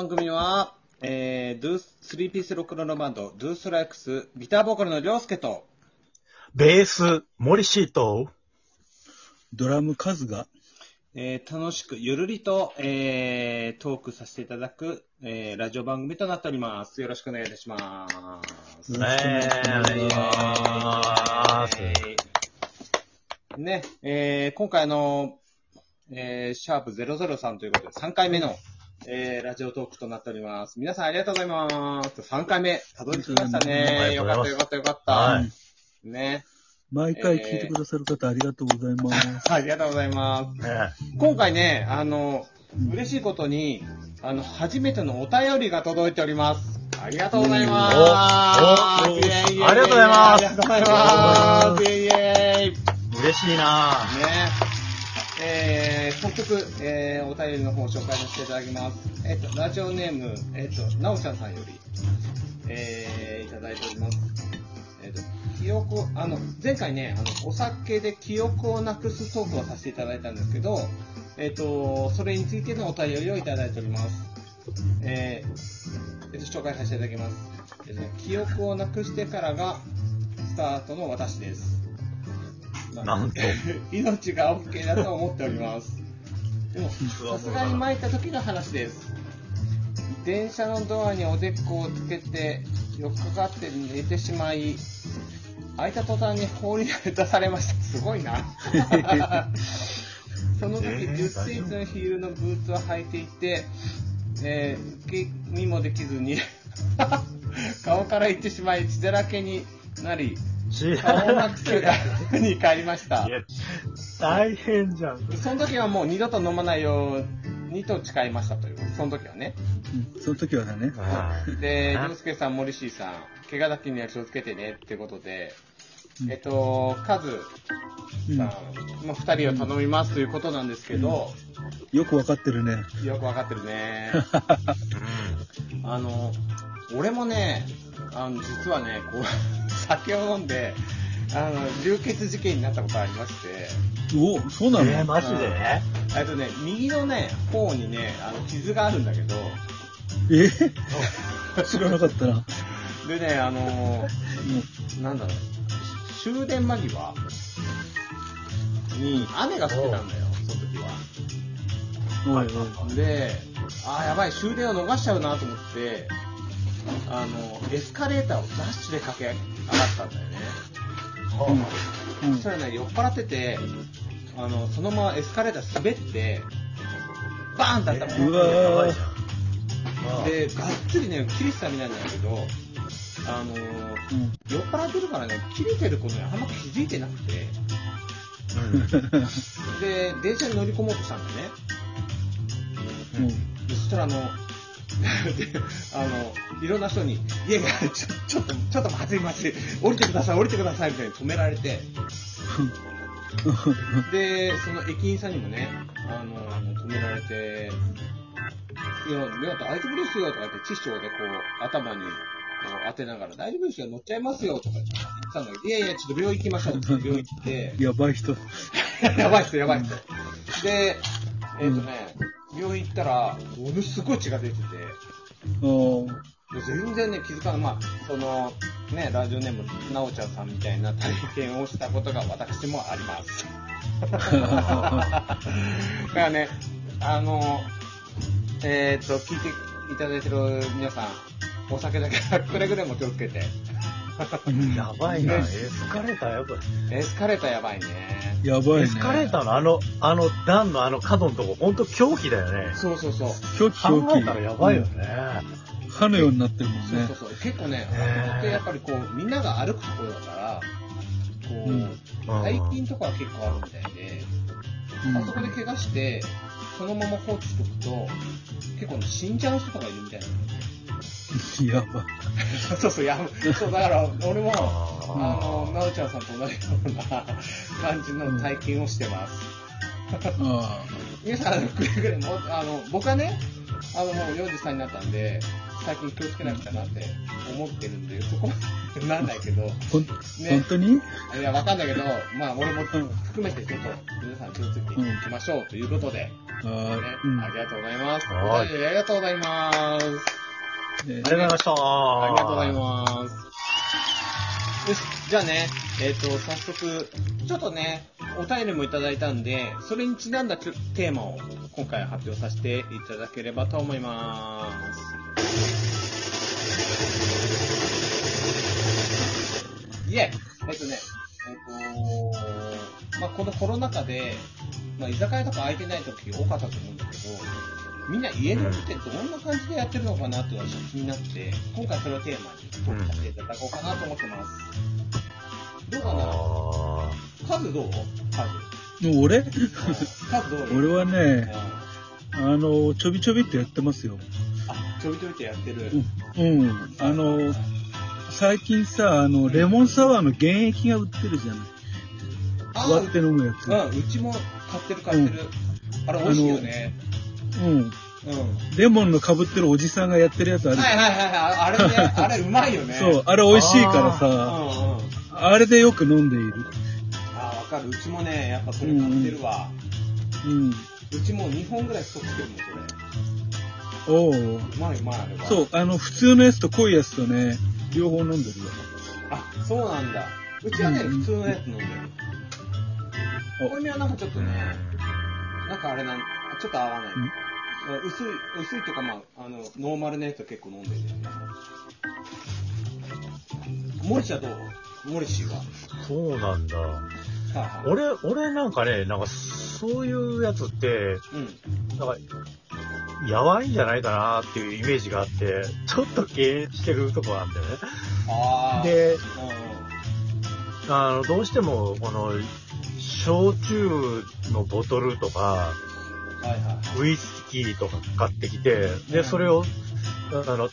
番組は、えー、ドゥース、3ピースロックロールバンド、ドゥーストライクス、ギターボーカルのりょうすけと、ベース、森シート。ドラム数が、えー楽しくゆるりと、えートークさせていただく、えーラジオ番組となっております。よろしくお願いいたします。よろしくお願いしますねえお願いしますね、えー今回あの、えーシャープ003ということで3回目の、えーラジオトークとなっております。皆さんありがとうございます。3回目、たどり着きましたあね。りよかったよかったよかった。はいね。毎回聞いてくださる方ありがとうございます。ありがとうございます。ね今回ね、あの、嬉しいことに、あの、初めてのお便りが届いております。ありがとうございます。ありがとうございますありがとうございます。イェイイェイ。ね。嬉しいなえー、早速、えー、お便りの方を紹介させていただきます。えっ、と、ラジオネーム、えっ、と、なおちゃんさんより、えー、いただいております。えっ、と、記憶、あの、前回ね、あの、お酒で記憶をなくすトークをさせていただいたんですけど、えっ、と、それについてのお便りをいただいております。えー、えっと、紹介させていただきます。えっと記憶をなくしてからがスタートの私です。なんと 命が OK だと思っております。でも、さすがに参った時の話です。電車のドアにおでこをつけて、よっかかって寝てしまい、開いた途端に放り出されました。すごいな。その時、えー10センチのヒールのブーツを履いていて、えー、受け身もできずに、顔から行ってしまい、血だらけになり、知顔をならなくくすに帰りました大変じゃん。その時はもう二度と飲まないようにと誓いましたという。その時はね。うん、その時はだね。で、りあょうすけさん、森氏さん、怪我だけには気をつけてねってことで、うんえっと、カズうんさんの二人を頼みますということなんですけど、よくわかってるね。よくわかってるね。あの、俺もね、あの、実はね、こう、酒を飲んで、あの、流血事件になったことありまして、おそうなの、えー、マジで？えっとね、右のね、方にね、あの、傷があるんだけど、え？ー知らなかったな。もでね、あのうなんだろう、終電間際に雨が降ってたんだよ、その時は。おい。で、あーやばい、終電を逃しちゃうなと思って、あの、エスカレーターをダッシュで駆け上がったんだよね。うんそしたらね、酔っ払ってて、あの、そのままエスカレーター滑って、バーンってあったの。うわーやばいじゃん。で、がっつりね、切れてたみたいなんだけど、あのーうん酔っ払ってるからね、切れてることにあんま気づいてなくて、うん。で、電車に乗り込もうとしたんだよね。うんでそしたらあの、で、あの、いろんな人に、いやいや、ちょ、ちょっと、ちょっとまずいまずい、降りてください、降りてください、みたいに止められて、で、その駅員さんにもね、あの、止められて、いや、いや、大丈夫ですよ、とか言って、ティッシュをね、こう、頭に、こう当てながら、大丈夫ですよ、乗っちゃいますよ、とか言ったんだけど、いやいや、ちょっと病院行きましょう、って病院行って、やばい人。やばいっす、やばいっす。で、えっ、とね、病院行ったら、ものすごい血が出てて、おーで全然ね、気づかない。まあ、その、ね、ラジオネーム、なおちゃんさんみたいな体験をしたことが私もあります。だからね、あの、えっ、と、聞いていただいてる皆さん、お酒だけはくれぐれも気をつけて。やばいな。エスカレーターやばい。エスカレーターやばいね。やばいね。エスカレーターのあの、あの段のあの角のとこ、ほんと狂気だよね。そうそうそう。狂気狂気。考えたらやばいよね。歯のようになってるもんねそうそう。そう。結構ね、あのでやっぱりこう、みんなが歩くところだから、こう、うん最近とかは結構あるみたいで、うんあそこで怪我して、そのまま放置しとくと、結構ね、死んじゃう人とかいるみたいな。やばい。そうそう、やそう、だから、俺も、ああの、なおちゃんさんと同じような感じの体験をしてます。あ皆さん、くれぐれも、あの、僕はね、あの、もう43になったんで、最近気をつけなくちゃなって思ってるんで、そこまでなんないけど、あ。ほん、本当に？いや、わかんないけど、まあ、俺も含めてちょっと皆さん気をつけていきましょうということで、はねありがとうございます。ありがとうございます。ねありがとうございました。ありがとうございます。よし、じゃあね、えっ、と、早速、ちょっとね、お便りもいただいたんで、それにちなんだテーマを今回発表させていただければと思います。イェイえっ、とね、えっ、とまあ、このコロナ禍で、まあ、居酒屋とか空いてない時多かったと思うんだけど、みんな家飲みってどんな感じでやってるのかなっていうのが気になって、今回それをテーマにトークさせていただこうかなと思ってます。どうかな？あ数どう？数。もう俺数どう？俺はうんね、あの、ちょびちょびってやってますよ。あ、ちょびちょびってやってる。うん。うん。あの、最近さ、あの、レモンサワーの原液が売ってるじゃない。あ割って飲むやつ。うん、うちも買ってる買ってる。あれ美味しいよね。うん。うん。レモンの被ってるおじさんがやってるやつあるじゃん。はいはいはいはい。あれね、あれうまいよね。そう、あれ美味しいからうんさ、うん。あれでよく飲んでいる。あ、わかる。うちもね、やっぱそれ買ってるわ。うん。うちもう2本ぐらいストックしてるもん、それ。おううまいうまい、あれは。そう、あの、普通のやつと濃いやつとね、両方飲んでるよ。あ、そうなんだ。うちはね、うん普通のやつ飲んでる。おこれにはなんかちょっとね、なんかあれなん、ちょっと合わない。ん薄い、薄いっていうかまあ、あの、ノーマルなやつは結構飲んでるよね。モリシはどう？モリシは？そうなんだ。はあはあ俺、俺なんかね、なんかそういうやつって、うん。なんか、やばいんじゃないかなっていうイメージがあって、ちょっと敬遠してるとこなんだよね。で、うんうん。あの、どうしても、この、焼酎のボトルとか。ウイスキーとか買ってきて、で、それを、あの、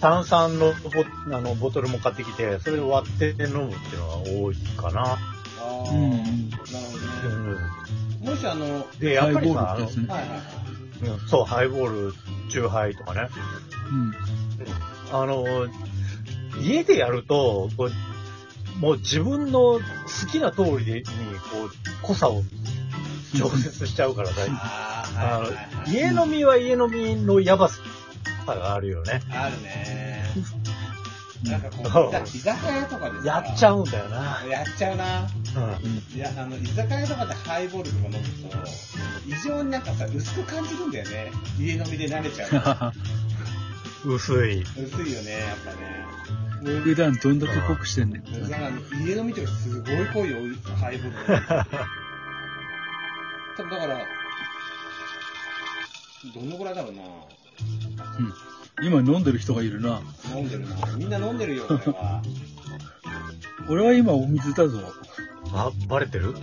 炭酸のボあのボトルも買ってきて、それを割って飲むっていうのが多いかな。ああ、うんなるほうどね。ん、もしあの、はいで、やっぱりさ、あの。はいはい。うんそう、ハイボール、チューハイとかね。うん。あの、家でやると、こうもう自分の好きな通りでに、こう、濃さを調節しちゃうから さ。家飲みは家飲みのやばさがあるよね。あるね。なんかこそうう、居酒屋とかでさやっちゃうんだよな。やっちゃうな。うん。いや、あの、居酒屋とかでハイボールとか飲むと、異常になんかさ、薄く感じるんだよね。家飲みで慣れちゃう。薄い。薄いよね、やっぱね。普段どんだけ濃くしてんねん。だから家飲みとかすごい濃いよ、ハイボール。多分だから、どのぐらいだろうな。うん。今飲んでる人がいるな。飲んでるな。みんな飲んでるよ、これは。俺は今お水だぞ。あ、バレてる？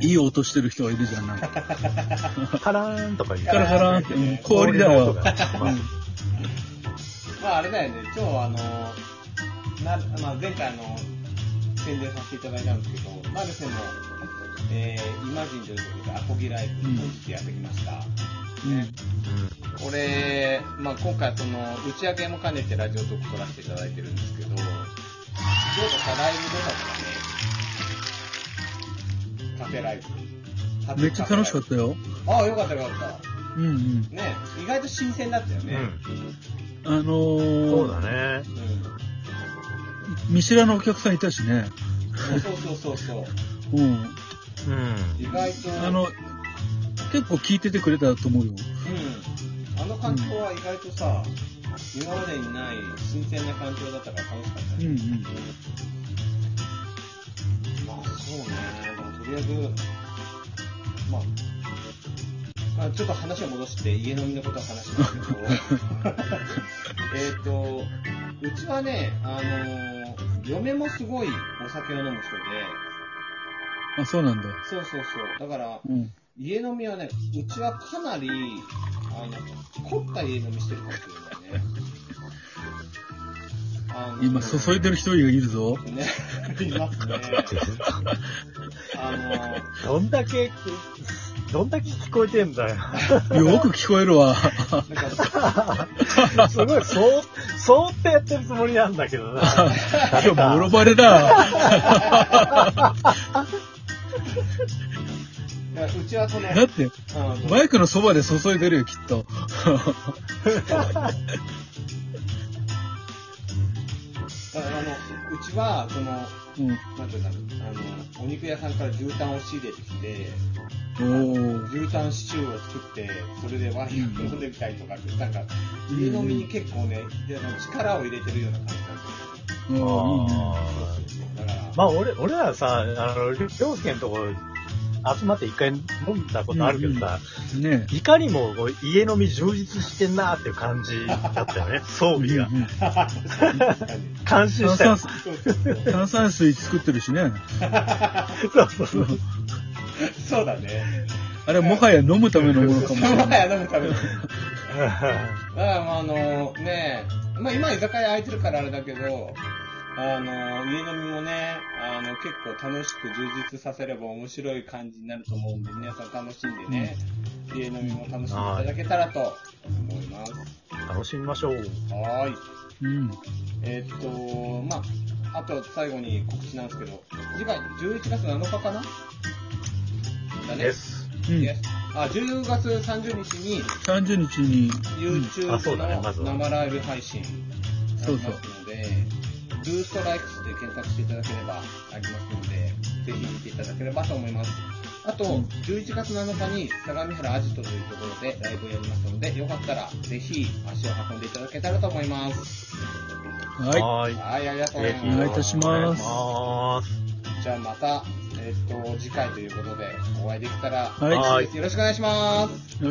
いい音してる人がいるじゃん。なんか カラーンとか言うカラカランって、うん氷だよ。氷の音がまああれだよね、今日あの、なまあ、前回あの、宣伝させていただいたんですけど、マルセも、えー、イマジンということでアコギライブ、うん本日やってきました。うんね。これ、まあ今回その、打ち上げも兼ねてラジオトーク撮らせていただいてるんですけど、どうだったライブどうだったねカフェライブ。めっちゃ楽しかったよ。た。ああ、よかったよかった。うんうん。ね、意外と新鮮だったよね。あのうん。そうー、だね。うん。見知らぬお客さんいたしね。そうそうそうそう。うん。うん。意外と、あの、結構聞いててくれたと思うよ。うん。あの環境は意外とさ、今までにない新鮮な環境だったから楽しかったね。うんうん。まあそうね。まあとりあえず、まあ、まあ、ちょっと話を戻して家飲みのことは話しますけど、えっと、うちはね、あのー嫁もすごいお酒を飲む人で、あ、そうなんだ。そうそうそう。だから、うん。家飲みはね、うちはかなり、あの、凝った家飲みしてるかもしれないね。あの今、注いでる人がいるぞ。ね、いますね。あどんだけ、どんだけ聞こえてんだよ。よく聞こえるわ。の、なんか、すごい、そう、そうってやってるつもりなんだけどな。今日もろバレだ。いやうちはその、だって、あのバイクのそばで注いでるよ、きっと。あの、うちは、その、うん。なんていうんだろう、あの、お肉屋さんから牛タンを仕入れてきて、おー。牛タンシチューを作って、それでワインを飲んでみたりとかって、なんか、家飲みに結構ね、であの力を入れてるような感じなんですよ。おーいいね。だから、まあ、俺、俺らさ、あの、りょうすけのとこ集まって一回飲んだことあるけどさ、ねいかにもこう家飲み充実してんなっていう感じだったよね、装備が。感心したよ。炭酸水作ってるしね。そうそうそう。そうだね。あれもはや飲むためのものかもしれもはない。や飲むために。だから、まあ、あの、ねまあ今居酒屋空いてるからあれだけど、あの、家飲みもね、あの、結構楽しく充実させれば面白い感じになると思うんで、皆さん楽しんでね、家飲みも楽しんでいただけたらと思います。楽しみましょう。はーい。うん。えーっと、まあ、あと最後に告知なんですけど、次回11月7日かな？だね。です。うん。Yes あ、10月30日に30日に、YouTube あそうだねまずはの生ライブ配信ありますので、ブーストライクスで検索していただければありますので、ぜひ見ていただければと思います。あと、うん11月7日に相模原アジトというところでライブをやりますので、よかったらぜひ足を運んでいただけたらと思います。はい。はーい。はい、ありがとうございます。お願いいたしますお願いします。じゃあまた、えっと、次回ということでお会いできたらはいよろしくお願いします。